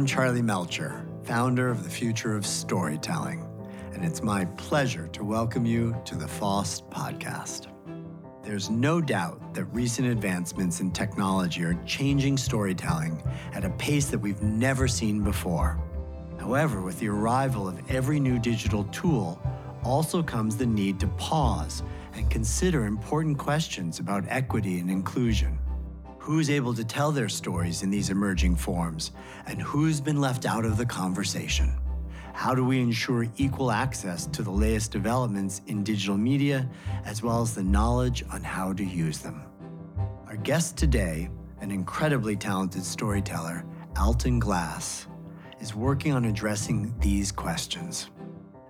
I'm Charlie Melcher, founder of the Future of Storytelling, and it's my pleasure to welcome you to the FOST podcast. There's no doubt that recent advancements in technology are changing storytelling at a pace that we've never seen before. However, with the arrival of every new digital tool, also comes the need to pause and consider important questions about equity and inclusion. Who's able to tell their stories in these emerging forms, and who's been left out of the conversation? How do we ensure equal access to the latest developments in digital media, as well as the knowledge on how to use them? Our guest today, an incredibly talented storyteller, Alton Glass, is working on addressing these questions.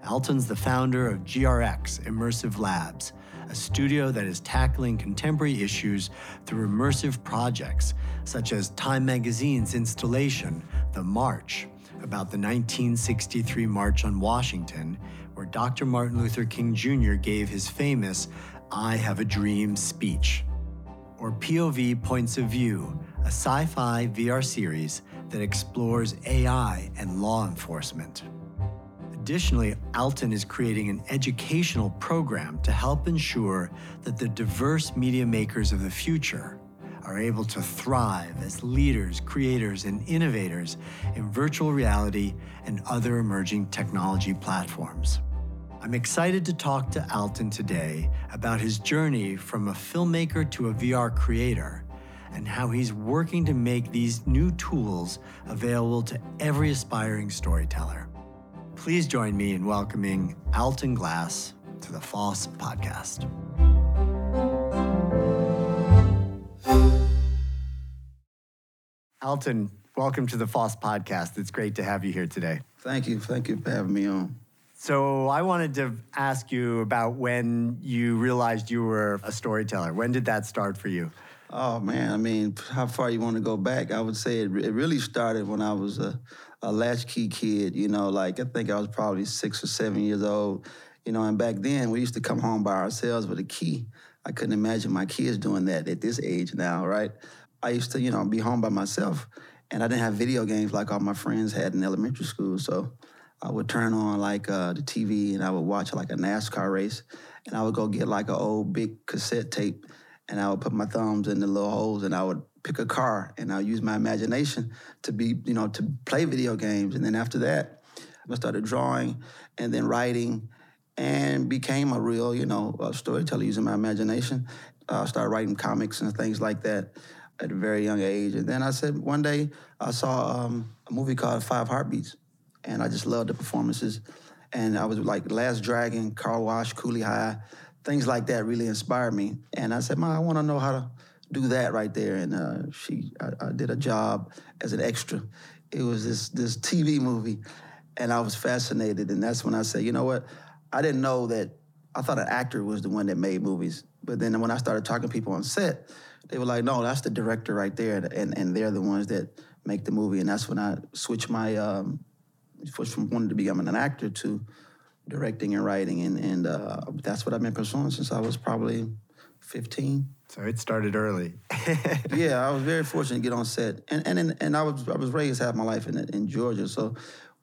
Alton's the founder of GRX Immersive Labs, a studio that is tackling contemporary issues through immersive projects such as Time Magazine's installation, The March, about the 1963 March on Washington, where Dr. Martin Luther King Jr. gave his famous I Have a Dream speech. Or POV Points of View, a sci fi VR series that explores AI and law enforcement. Additionally, Alton is creating an educational program to help ensure that the diverse media makers of the future are able to thrive as leaders, creators, and innovators in virtual reality and other emerging technology platforms. I'm excited to talk to Alton today about his journey from a filmmaker to a VR creator and how he's working to make these new tools available to every aspiring storyteller. Please join me in welcoming Alton Glass to the FOST podcast. Alton, welcome to the FOST podcast. It's great to have you here today. Thank you. Thank you for having me on. So, I wanted to ask you about when you realized you were a storyteller. When did that start for you? Oh man, I mean, how far you want to go back? I would say it, it really started when I was a, a latchkey kid. You know, like I think I was probably six or seven years old. You know, and back then we used to come home by ourselves with a key. I couldn't imagine my kids doing that at this age now, right? I used to, you know, be home by myself, and I didn't have video games like all my friends had in elementary school. So I would turn on like uh, the TV and I would watch like a NASCAR race, and I would go get like an old big cassette tape and I would put my thumbs in the little holes and I would pick a car and I would use my imagination to be, you know, to play video games. And then after that, I started drawing and then writing and became a real, you know, storyteller using my imagination. I uh, started writing comics and things like that at a very young age. And then I said, one day I saw um, a movie called Five Heartbeats and I just loved the performances. And I was like Last Dragon, Car Wash, Cooley High things like that really inspired me. And I said, "Ma, I want to know how to do that right there." And uh, she, I, I, did a job as an extra. It was this this TV movie, and I was fascinated. And that's when I said, "You know what? I didn't know that. I thought an actor was the one that made movies. But then when I started talking to people on set, they were like, "No, that's the director right there, and and they're the ones that make the movie." And that's when I switched my um, switched from wanting to become an actor to directing and writing, and and uh, that's what I've been pursuing since I was probably 15. So it started early. yeah, I was very fortunate to get on set, and and and I was I was raised half my life in in Georgia, so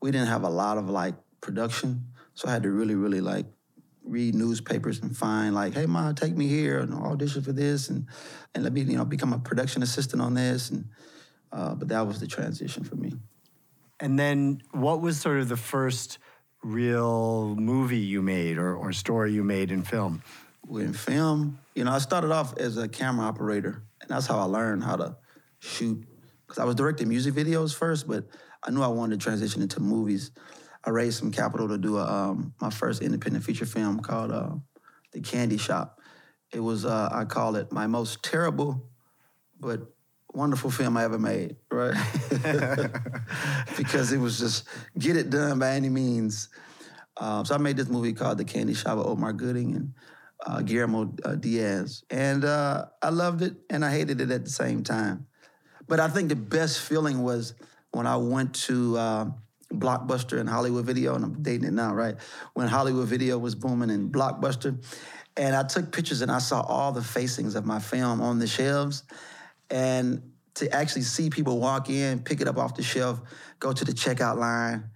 we didn't have a lot of like production, so I had to really really like read newspapers and find like, hey ma, take me here and audition for this, and and let me you know become a production assistant on this, and uh, but that was the transition for me. And then, what was sort of the first real movie you made or, or story you made in film? In film, you know, I started off as a camera operator, and that's how I learned how to shoot. Because I was directing music videos first, but I knew I wanted to transition into movies. I raised some capital to do a, um, my first independent feature film called uh, The Candy Shop. It was, uh, I call it my most terrible, but wonderful film I ever made, right? because it was just get it done by any means. Um, so I made this movie called The Candy Shop with Omar Gooding and uh, Guillermo uh, Diaz, and uh, I loved it and I hated it at the same time. But I think the best feeling was when I went to uh, Blockbuster and Hollywood Video, and I'm dating it now, right? When Hollywood Video was booming and Blockbuster, and I took pictures and I saw all the facings of my film on the shelves. And to actually see people walk in, pick it up off the shelf, go to the checkout line.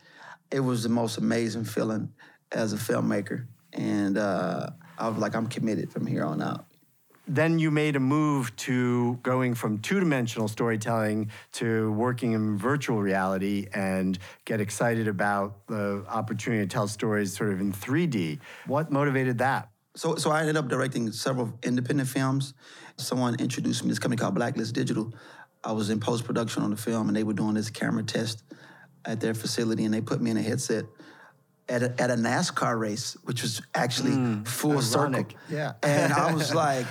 It was the most amazing feeling as a filmmaker. And uh, I was like, I'm committed from here on out. Then you made a move to going from two dimensional storytelling to working in virtual reality and get excited about the opportunity to tell stories sort of in 3D. What motivated that? So, so I ended up directing several independent films. Someone introduced me to this company called Blacklist Digital. I was in post production on the film, and they were doing this camera test at their facility, and they put me in a headset at a, at a NASCAR race, which was actually mm, full ironic. circle. Yeah, and I was like,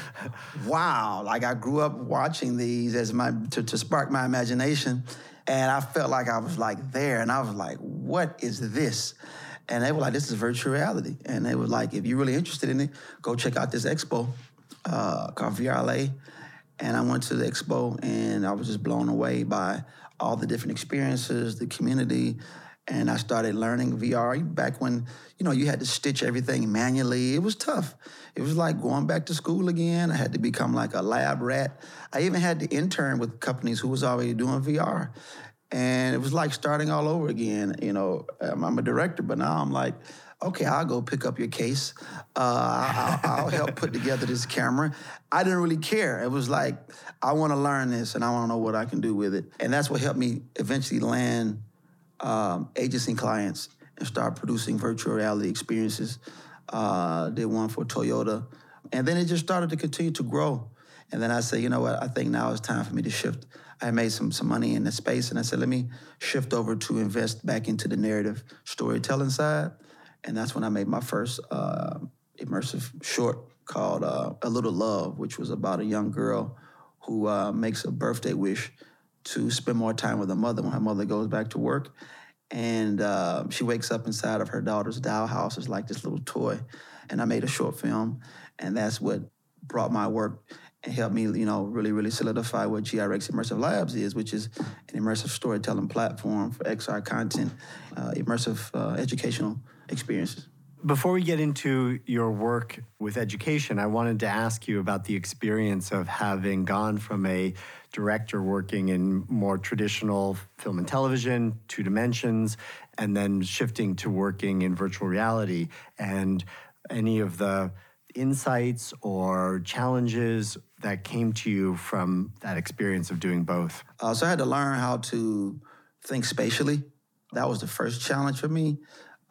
wow! Like I grew up watching these as my to, to spark my imagination, and I felt like I was like there, and I was like, what is this? And they were like, this is virtual reality. And they were like, if you're really interested in it, go check out this expo uh, called VRLA. And I went to the expo and I was just blown away by all the different experiences, the community. And I started learning VR back when, you know, you had to stitch everything manually. It was tough. It was like going back to school again. I had to become like a lab rat. I even had to intern with companies who was already doing VR and it was like starting all over again. You know, I'm a director, but now I'm like, okay, I'll go pick up your case. Uh, I'll, I'll, help put together this camera. I didn't really care. It was like, I want to learn this and I want to know what I can do with it. And that's what helped me eventually land um, agency clients and start producing virtual reality experiences. Uh, did one for Toyota. And then it just started to continue to grow. And then I said, you know what, I think now it's time for me to shift I made some some money in the space, and I said, let me shift over to invest back into the narrative storytelling side, and that's when I made my first uh, immersive short called uh, "A Little Love," which was about a young girl who uh, makes a birthday wish to spend more time with her mother when her mother goes back to work, and uh, she wakes up inside of her daughter's dollhouse. As like this little toy, and I made a short film, and that's what brought my work and helped me, you know, really, really solidify what GRX Immersive Labs is, which is an immersive storytelling platform for XR content, uh, immersive uh, educational experiences. Before we get into your work with education, I wanted to ask you about the experience of having gone from a director working in more traditional film and television, two dimensions, and then shifting to working in virtual reality and any of the insights or challenges that came to you from that experience of doing both? Uh, so I had to learn how to think spatially. That was the first challenge for me.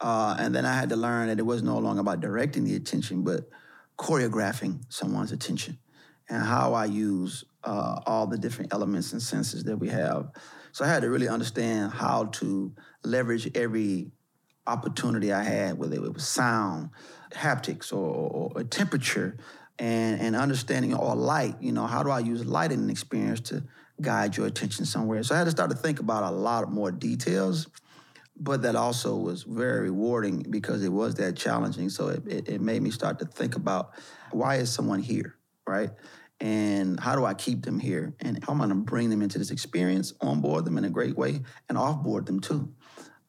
Uh, and then I had to learn that it was no longer about directing the attention, but choreographing someone's attention and how I use uh, all the different elements and senses that we have. So I had to really understand how to leverage every opportunity I had, whether it was sound, haptics, or, or, temperature, and, and understanding or light, you know, how do I use light in an experience to guide your attention somewhere? So I had to start to think about a lot more details, but that also was very rewarding because it was that challenging. So it, it, it made me start to think about why is someone here, right? And how do I keep them here? And how am I gonna bring them into this experience, onboard them in a great way, and offboard them too?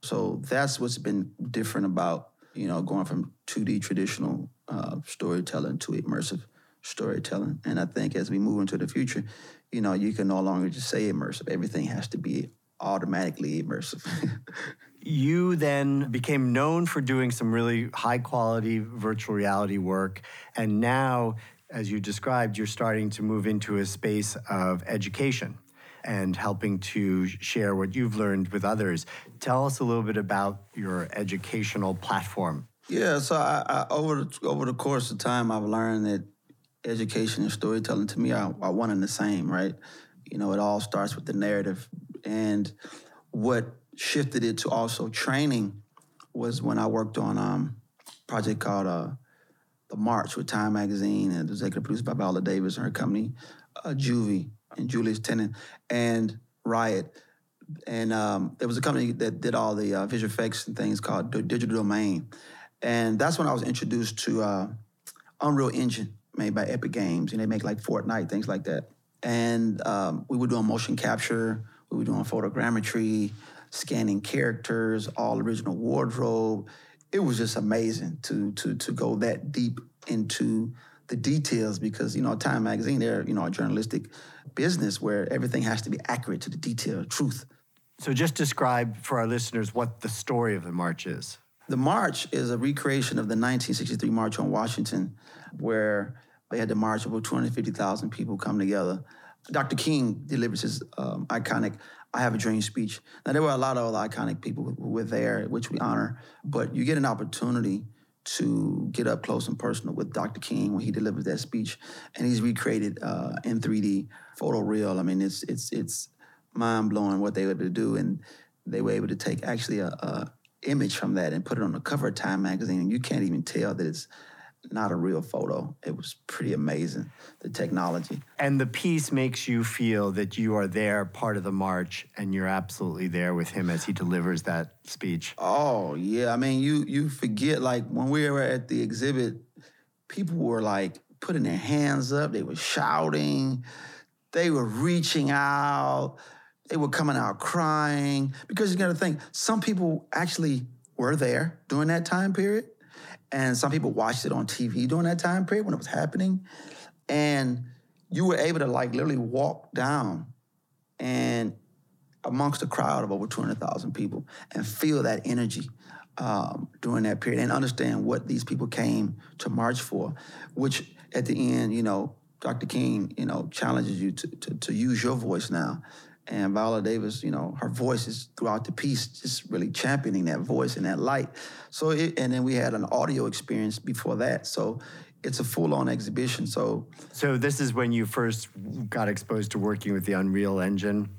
So that's what's been different about you know, going from 2D traditional uh, storytelling to immersive storytelling. And I think as we move into the future, you know, you can no longer just say immersive. Everything has to be automatically immersive. you then became known for doing some really high quality virtual reality work. And now, as you described, you're starting to move into a space of education and helping to share what you've learned with others. Tell us a little bit about your educational platform. Yeah, so I, I, over the, over the course of time, I've learned that education and storytelling to me are, are one and the same, right? You know, it all starts with the narrative, and what shifted it to also training was when I worked on um, a project called uh, The March with Time Magazine, and it was executive produced by Viola Davis and her company, uh, JuVee and Julius Tennon and Riot. And um, there was a company that did all the uh, visual effects and things called Digital Domain. And that's when I was introduced to uh, Unreal Engine made by Epic Games. And they make like Fortnite, things like that. And um, we were doing motion capture, we were doing photogrammetry, scanning characters, all original wardrobe. It was just amazing to, to, to go that deep into the details because you know Time Magazine, they're you know a journalistic business where everything has to be accurate to the detail, truth. So just describe for our listeners what the story of the march is. The march is a recreation of the 1963 March on Washington, where they had the march of over 250,000 people come together. Dr. King delivers his um, iconic I Have a Dream speech. Now, there were a lot of other iconic people who were there, which we honor, but you get an opportunity to get up close and personal with Dr. King when he delivers that speech, and he's recreated uh, in 3D photo real. I mean, it's it's it's mind blowing what they were able to do, and they were able to take actually a, a image from that and put it on the cover of Time magazine, and you can't even tell that it's not a real photo. It was pretty amazing, the technology. And the piece makes you feel that you are there, part of the march, and you're absolutely there with him as he delivers that speech. Oh yeah, I mean, you you forget like when we were at the exhibit, people were like putting their hands up, they were shouting, they were reaching out, they were coming out crying because you got to think some people actually were there during that time period and some people watched it on TV during that time period when it was happening. And you were able to like literally walk down and amongst a crowd of over 200,000 people and feel that energy um, during that period and understand what these people came to march for, which at the end, you know, Dr. King, you know, challenges you to, to, to use your voice now and Viola Davis, you know, her voice is throughout the piece, just really championing that voice and that light. So, it, and then we had an audio experience before that. So, it's a full-on exhibition. So, so this is when you first got exposed to working with the Unreal Engine.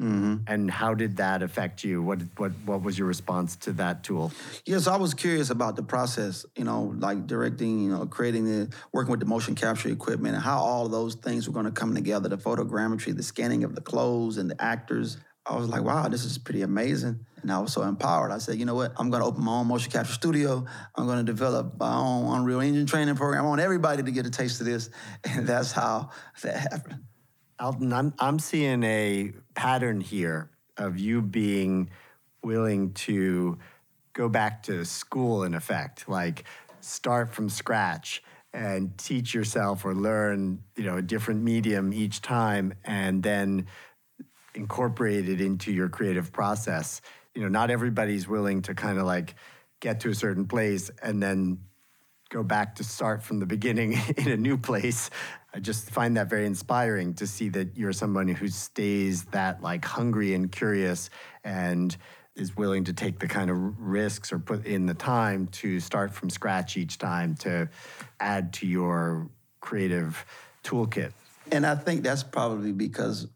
Mm-hmm. And how did that affect you? What what what was your response to that tool? Yes, I was curious about the process. You know, like directing, you know, creating the working with the motion capture equipment and how all of those things were going to come together. The photogrammetry, the scanning of the clothes and the actors. I was like, wow, this is pretty amazing. And I was so empowered. I said, you know what? I'm going to open my own motion capture studio. I'm going to develop my own Unreal Engine training program. I want everybody to get a taste of this. And that's how that happened. Alton, I'm, I'm seeing a pattern here of you being willing to go back to school in effect, like start from scratch and teach yourself or learn, you know, a different medium each time and then incorporate it into your creative process. You know, not everybody's willing to kind of like get to a certain place and then go back to start from the beginning in a new place. I just find that very inspiring to see that you're someone who stays that like hungry and curious and is willing to take the kind of risks or put in the time to start from scratch each time to add to your creative toolkit. And I think that's probably because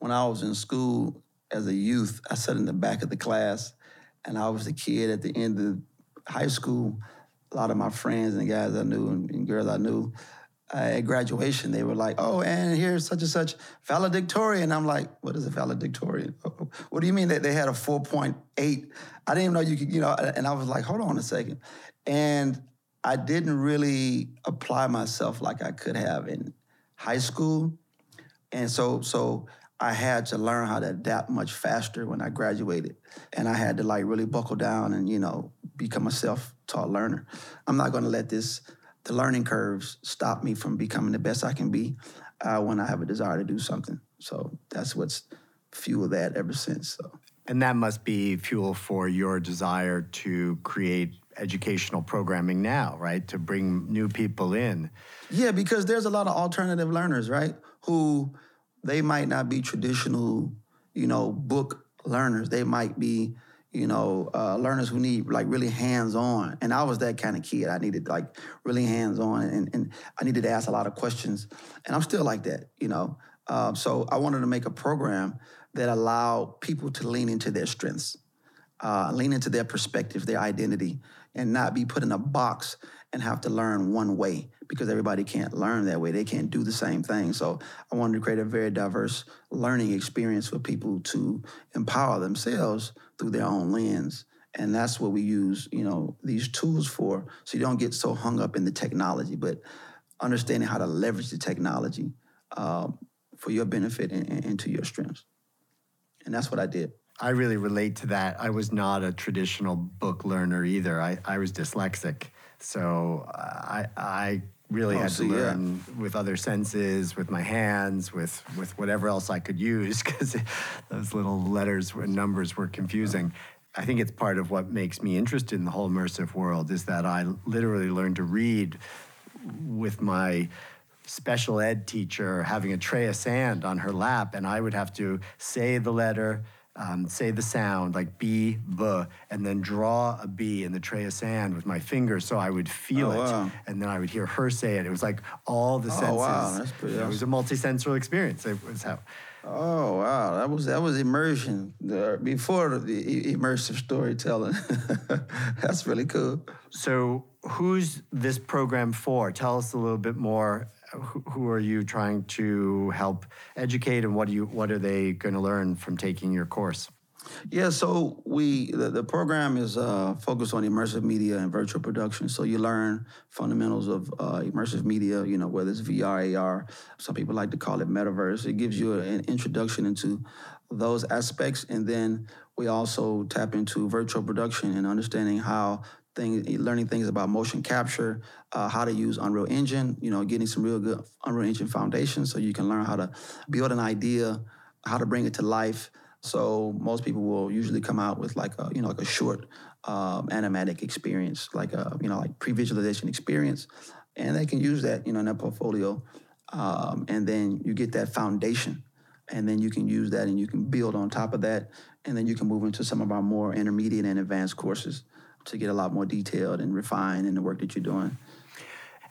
when I was in school as a youth, I sat in the back of the class and I was the kid at the end of high school a lot of my friends and guys I knew and, and girls I knew uh, at graduation, they were like, "Oh, and here's such and such valedictorian." I'm like, "What is a valedictorian? What do you mean that they had a 4.8?" I didn't even know you could, you know. And I was like, "Hold on a second. and I didn't really apply myself like I could have in high school, and so so I had to learn how to adapt much faster when I graduated, and I had to like really buckle down and you know become a self-taught learner. I'm not going to let this the learning curves stop me from becoming the best I can be uh, when I have a desire to do something. So that's what's fueled that ever since. So. And that must be fuel for your desire to create educational programming now, right? To bring new people in. Yeah, because there's a lot of alternative learners, right? Who they might not be traditional, you know, book learners. They might be you know, uh, learners who need like really hands on. And I was that kind of kid. I needed like really hands on and, and I needed to ask a lot of questions. And I'm still like that, you know. Uh, so I wanted to make a program that allowed people to lean into their strengths, uh, lean into their perspective, their identity, and not be put in a box and have to learn one way because everybody can't learn that way. They can't do the same thing. So I wanted to create a very diverse learning experience for people to empower themselves through their own lens. And that's what we use, you know, these tools for. So you don't get so hung up in the technology, but understanding how to leverage the technology um, for your benefit and, and, and to your strengths. And that's what I did. I really relate to that. I was not a traditional book learner either. I, I was dyslexic. So uh, I, I really Oh, had see, to yeah. learn with other senses, with my hands, with with whatever else I could use, because those little letters and numbers were confusing. I think it's part of what makes me interested in the whole immersive world is that I literally learned to read with my special ed teacher having a tray of sand on her lap, and I would have to say the letter, um, say the sound like B, B, and then draw a B in the tray of sand with my fingers so I would feel Oh, it. wow. And then I would hear her say it. It was like all the Oh, senses. wow, that's pretty It was a multisensory experience. It was how. Oh wow, that was that was immersion before the immersive storytelling. That's really cool. So, who's this program for? Tell us a little bit more. Who, are you trying to help educate, and what do you what are they going to learn from taking your course? Yeah, so we the, the program is uh, focused on immersive media and virtual production. So you learn fundamentals of uh, immersive media. You know, whether it's VR, AR. Some people like to call it metaverse. It gives you an introduction into those aspects, and then we also tap into virtual production and understanding how things, learning things about motion capture, uh, how to use Unreal Engine. You know, getting some real good Unreal Engine foundation, so you can learn how to build an idea, how to bring it to life. So most people will usually come out with like a you know like a short um, animatic experience, like a you know like pre-visualization experience, and they can use that you know in their portfolio, um, and then you get that foundation, and then you can use that and you can build on top of that, and then you can move into some of our more intermediate and advanced courses to get a lot more detailed and refined in the work that you're doing.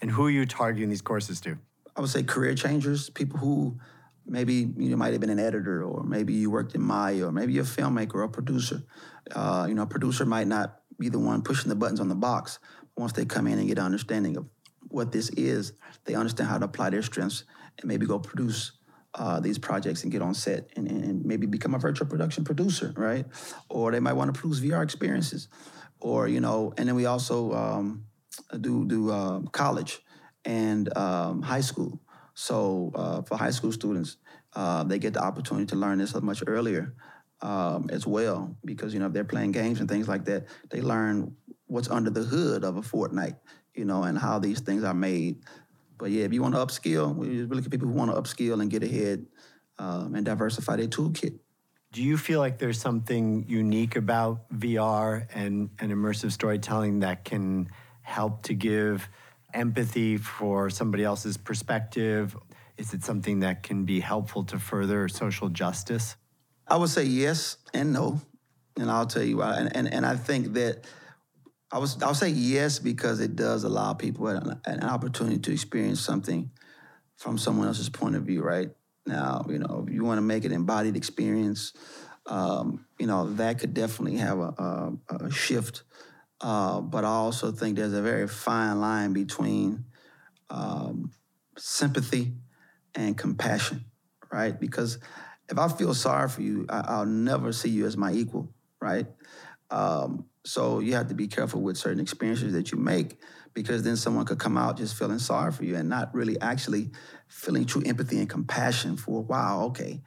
And who are you targeting these courses to? I would say career changers, people who maybe you might have been an editor, or maybe you worked in Maya, or maybe you're a filmmaker or a producer. Uh, you know, a producer might not be the one pushing the buttons on the box. Once they come in and get an understanding of what this is, they understand how to apply their strengths and maybe go produce uh, these projects and get on set and, and and maybe become a virtual production producer, right? Or they might want to produce VR experiences, or you know, and then we also um, do do uh, college and um, high school. So uh, for high school students, uh, they get the opportunity to learn this much earlier um, as well, because you know if they're playing games and things like that, they learn what's under the hood of a Fortnite, you know, and how these things are made. But yeah, if you want to upskill, we really get people who want to upskill and get ahead um, and diversify their toolkit. Do you feel like there's something unique about VR and, and immersive storytelling that can help to give empathy for somebody else's perspective? Is it something that can be helpful to further social justice? I would say yes and no, and I'll tell you why. And and, and I think that I was I'll say yes because it does allow people an, an opportunity to experience something from someone else's point of view. Right now, you know, if you want to make an embodied experience, um, you know, that could definitely have a, a, a shift. Uh, but I also think there's a very fine line between um, sympathy and compassion, right? Because if I feel sorry for you, I, I'll never see you as my equal, right? Um, so you have to be careful with certain experiences that you make because then someone could come out just feeling sorry for you and not really actually feeling true empathy and compassion for, wow, okay,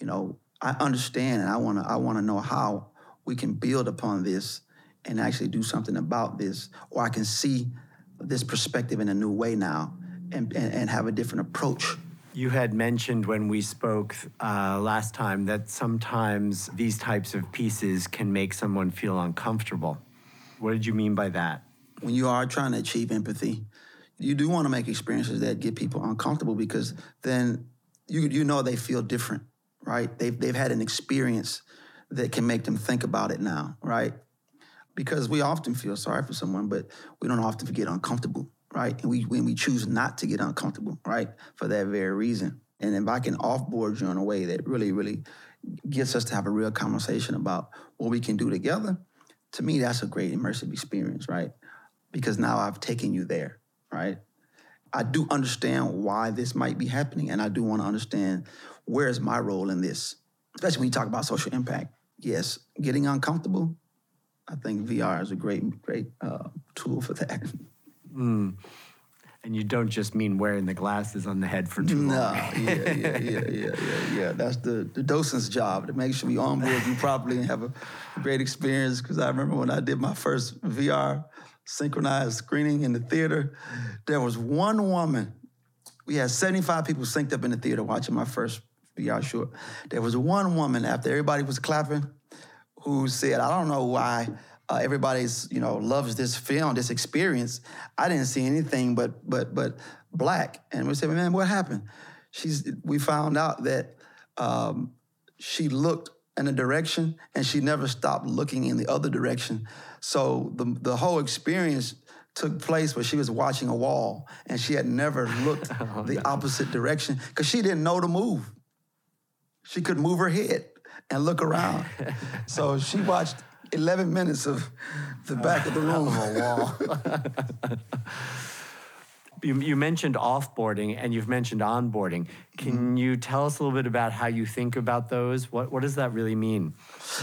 you know, I understand and I wanna I wanna know how we can build upon this and actually do something about this, or I can see this perspective in a new way now and, and, and have a different approach. You had mentioned when we spoke uh, last time that sometimes these types of pieces can make someone feel uncomfortable. What did you mean by that? when you are trying to achieve empathy, you do want to make experiences that get people uncomfortable because then you you know they feel different, right? They've they've had an experience that can make them think about it now, right? Because we often feel sorry for someone, but we don't often get uncomfortable, right? And we when we choose not to get uncomfortable, right, for that very reason. And if I can offboard you in a way that really, really gets us to have a real conversation about what we can do together, to me, that's a great immersive experience, right? Because now I've taken you there, right? I do understand why this might be happening, and I do want to understand where is my role in this, especially when you talk about social impact. Yes, getting uncomfortable. I think VR is a great, great uh, tool for that. And you don't just mean wearing the glasses on the head for too No, long. yeah, yeah, yeah, yeah, yeah, yeah. That's the, the docent's job to make sure we onboard you properly and have a great experience. Because I remember when I did my first VR synchronized screening in the theater. There was one woman. We had 75 people synced up in the theater watching my first VR short. There was one woman after everybody was clapping who said, I don't know why uh, everybody's, you know, loves this film, this experience. I didn't see anything but but but black. And we said, man, what happened? She's we found out that um, she looked in a direction and she never stopped looking in the other direction. So the the whole experience took place where she was watching a wall and she had never looked oh, the no. opposite direction because she didn't know to move. She could move her head and look around. so she watched 11 minutes of the back of the room. of a wall. You, you, mentioned offboarding and you've mentioned onboarding. Can mm-hmm. you tell us a little bit about how you think about those? What, what does that really mean?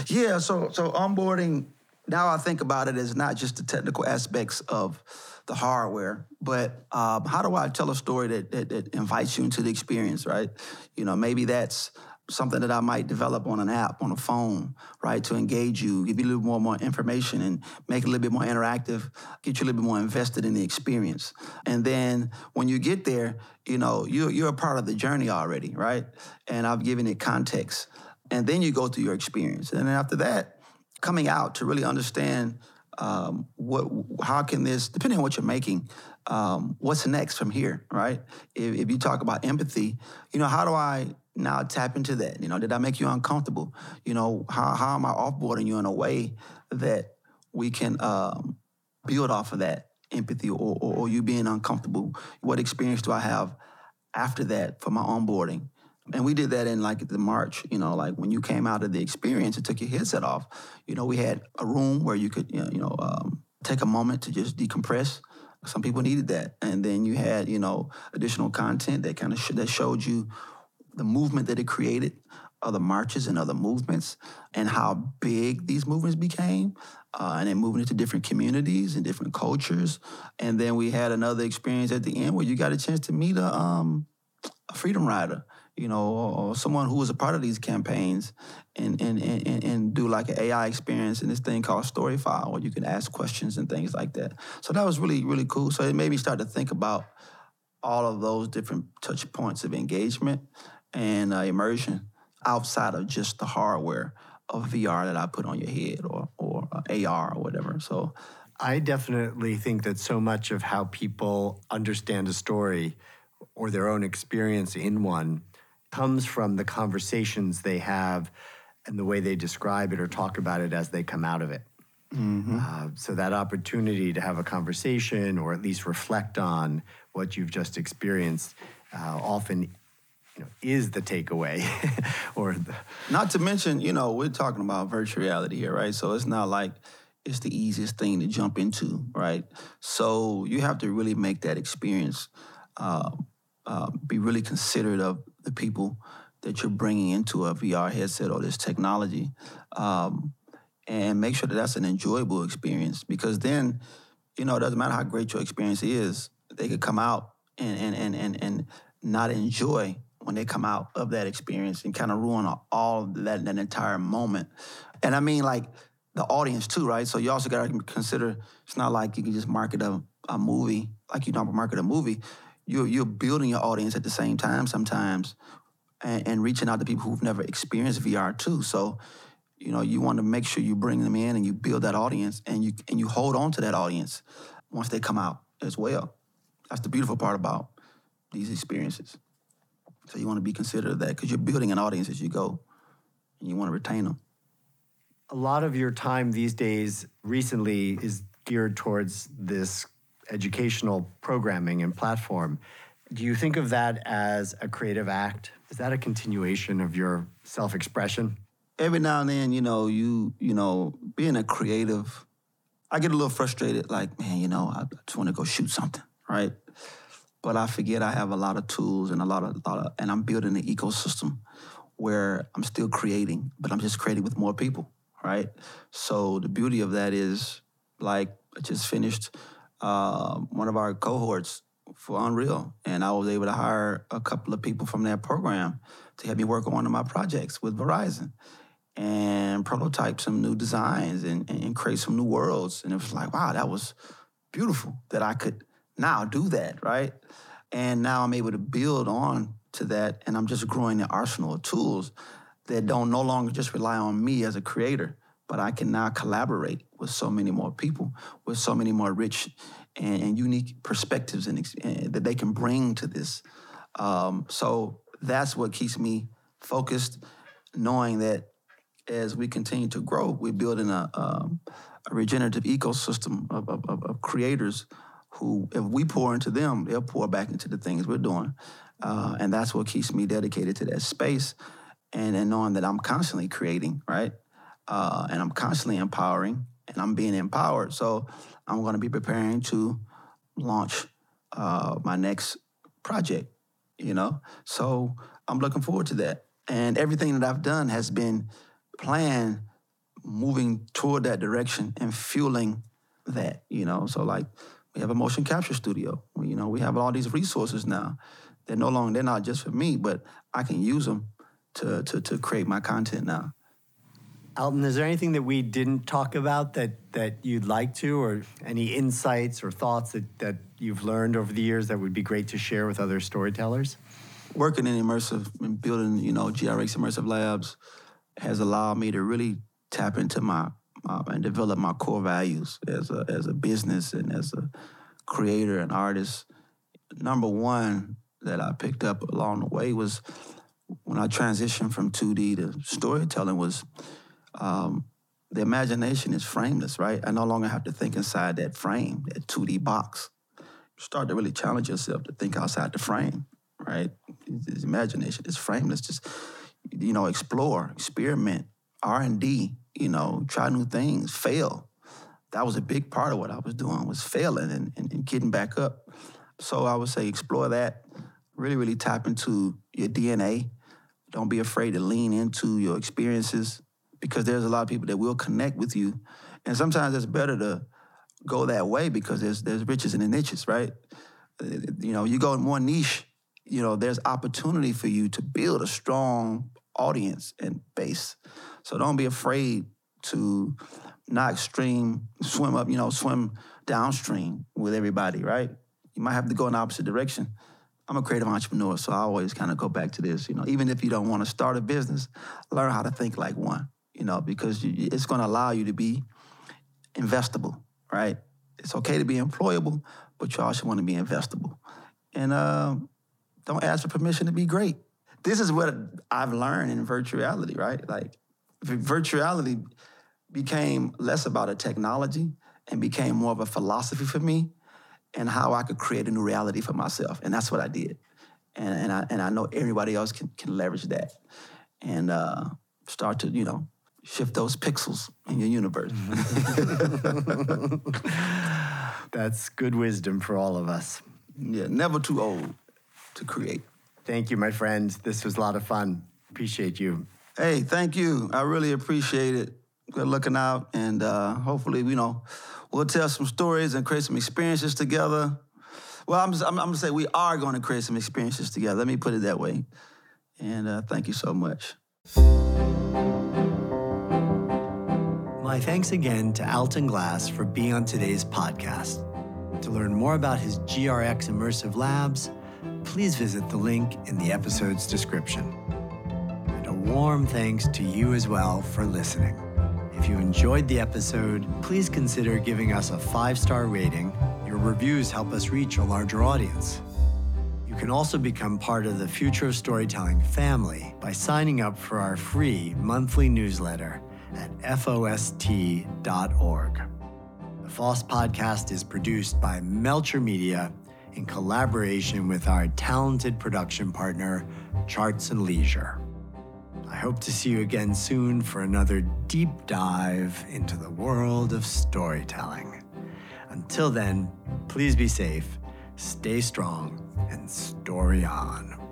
Yeah, so so onboarding. Now I think about it as not just the technical aspects of the hardware, but um, how do I tell a story that, that, that invites you into the experience, right? You know, maybe that's something that I might develop on an app, on a phone, right, to engage you, give you a little more, more information and make it a little bit more interactive, get you a little bit more invested in the experience. And then when you get there, you know, you're, you're a part of the journey already, right? And I've given it context. And then you go through your experience. And then after that, coming out to really understand um, what, how can this, depending on what you're making, um, what's next from here, right? If, if you talk about empathy, you know, how do I now tap into that. You know, did I make you uncomfortable? You know, how, how am I offboarding you in a way that we can um, build off of that empathy or, or, or, you being uncomfortable? What experience do I have after that for my onboarding? And we did that in like the March, you know, like when you came out of the experience and took your headset off, you know, we had a room where you could, you know, um, take a moment to just decompress. Some people needed that. And then you had, you know, additional content that kind of sh- that showed you the movement that it created, other marches and other movements, and how big these movements became, uh, and then moving into different communities and different cultures. And then we had another experience at the end where you got a chance to meet a, um, a freedom rider, you know, or someone who was a part of these campaigns and, and, and, and do like an AI experience in this thing called Storyfile where you can ask questions and things like that. So that was really, really cool. So it made me start to think about all of those different touch points of engagement and uh, immersion outside of just the hardware of VR that I put on your head or, or uh, AR or whatever. So I definitely think that so much of how people understand a story or their own experience in one comes from the conversations they have and the way they describe it or talk about it as they come out of it. Mm-hmm. Uh, so that opportunity to have a conversation or at least reflect on what you've just experienced uh, often is the takeaway or the... not to mention you know we're talking about virtual reality here right? So it's not like it's the easiest thing to jump into right? So you have to really make that experience uh, uh, be really considerate of the people that you're bringing into a vr headset or this technology um, and make sure that that's an enjoyable experience because then you know it doesn't matter how great your experience is they could come out and and and and, and not enjoy when they come out of that experience and kind of ruin all that, that entire moment. And I mean, like the audience too, right? So you also got to consider it's not like you can just market a, a movie like you don't market a movie. You're, you're building your audience at the same time sometimes and, and reaching out to people who've never experienced VR too. So, you know, you want to make sure you bring them in and you build that audience and you and you hold on to that audience once they come out as well. That's the beautiful part about these experiences. So you want to be considerate of that because you're building an audience as you go, and you want to retain them. A lot of your time these days, recently, is geared towards this educational programming and platform. Do you think of that as a creative act? Is that a continuation of your self-expression? Every now and then, you know, you you know, being a creative, I get a little frustrated. Like, man, you know, I just want to go shoot something, right? But I forget I have a lot of tools and a lot of, a lot of and I'm building an ecosystem where I'm still creating, but I'm just creating with more people, right? So the beauty of that is, like, I just finished uh, one of our cohorts for Unreal, and I was able to hire a couple of people from that program to help me work on one of my projects with Verizon and prototype some new designs and, and create some new worlds. And it was like, wow, that was beautiful that I could now do that, right? And now I'm able to build on to that, and I'm just growing the arsenal of tools that don't no longer just rely on me as a creator, but I can now collaborate with so many more people, with so many more rich and, and unique perspectives and, and, that they can bring to this. Um, so that's what keeps me focused, knowing that as we continue to grow, we're building a, um, a regenerative ecosystem of, of, of, creators who, if we pour into them, they'll pour back into the things we're doing. Uh, and that's what keeps me dedicated to that space and, and knowing that I'm constantly creating, right? Uh, and I'm constantly empowering and I'm being empowered. So I'm going to be preparing to launch uh, my next project, you know? So I'm looking forward to that. And everything that I've done has been planned moving toward that direction and fueling that, you know? So, like, we have a motion capture studio. You know, we have all these resources now. They're no longer, they're not just for me, but I can use them to, to, to create my content now. Alton, is there anything that we didn't talk about that, that you'd like to, or any insights or thoughts that, that you've learned over the years that would be great to share with other storytellers? Working in immersive and building, you know, GRX Immersive Labs has allowed me to really tap into my, my and develop my core values as a as a business and as a creator and artist. Number one that I picked up along the way was when I transitioned from 2D to storytelling was um, the imagination is frameless, right? I no longer have to think inside that frame, that 2D box. Start to really challenge yourself to think outside the frame, right? This imagination is frameless. Just, you know, explore, experiment, R&D, you know, try new things, fail. That was a big part of what I was doing was failing and, and, and getting back up. So I would say explore that, really, really tap into your DNA. Don't be afraid to lean into your experiences because there's a lot of people that will connect with you. And sometimes it's better to go that way because there's there's riches in the niches, right? You know, you go more niche, you know, there's opportunity for you to build a strong audience and base. So don't be afraid to not stream, swim up, you know, swim downstream with everybody, right? You might have to go in the opposite direction. I'm a creative entrepreneur, so I always kind of go back to this. You know, even if you don't want to start a business, learn how to think like one. You know, because it's going to allow you to be investable, right? It's okay to be employable, but you also want to be investable. And uh, don't ask for permission to be great. This is what I've learned in virtual reality, right? Like, virtual reality became less about a technology and became more of a philosophy for me and how I could create a new reality for myself. And that's what I did. And, and, I, and I know everybody else can, can leverage that and uh, start to, you know, shift those pixels in your universe. That's good wisdom for all of us. Yeah, never too old to create. Thank you, my friend. This was a lot of fun. Appreciate you. Hey, thank you. I really appreciate it. Good looking out, and uh, hopefully, you know, we'll tell some stories and create some experiences together. Well, I'm, I'm, I'm gonna say we are going to create some experiences together. Let me put it that way. And uh, thank you so much. My thanks again to Alton Glass for being on today's podcast. To learn more about his GRX Immersive Labs, please visit the link in the episode's description. Warm thanks to you as well for listening. If you enjoyed the episode, please consider giving us a five star rating. Your reviews help us reach a larger audience. You can also become part of the Future of Storytelling family by signing up for our free monthly newsletter at FOST.org. The FOST podcast is produced by Melcher Media in collaboration with our talented production partner, Charts and Leisure. I hope to see you again soon for another deep dive into the world of storytelling. Until then, please be safe, stay strong, and story on.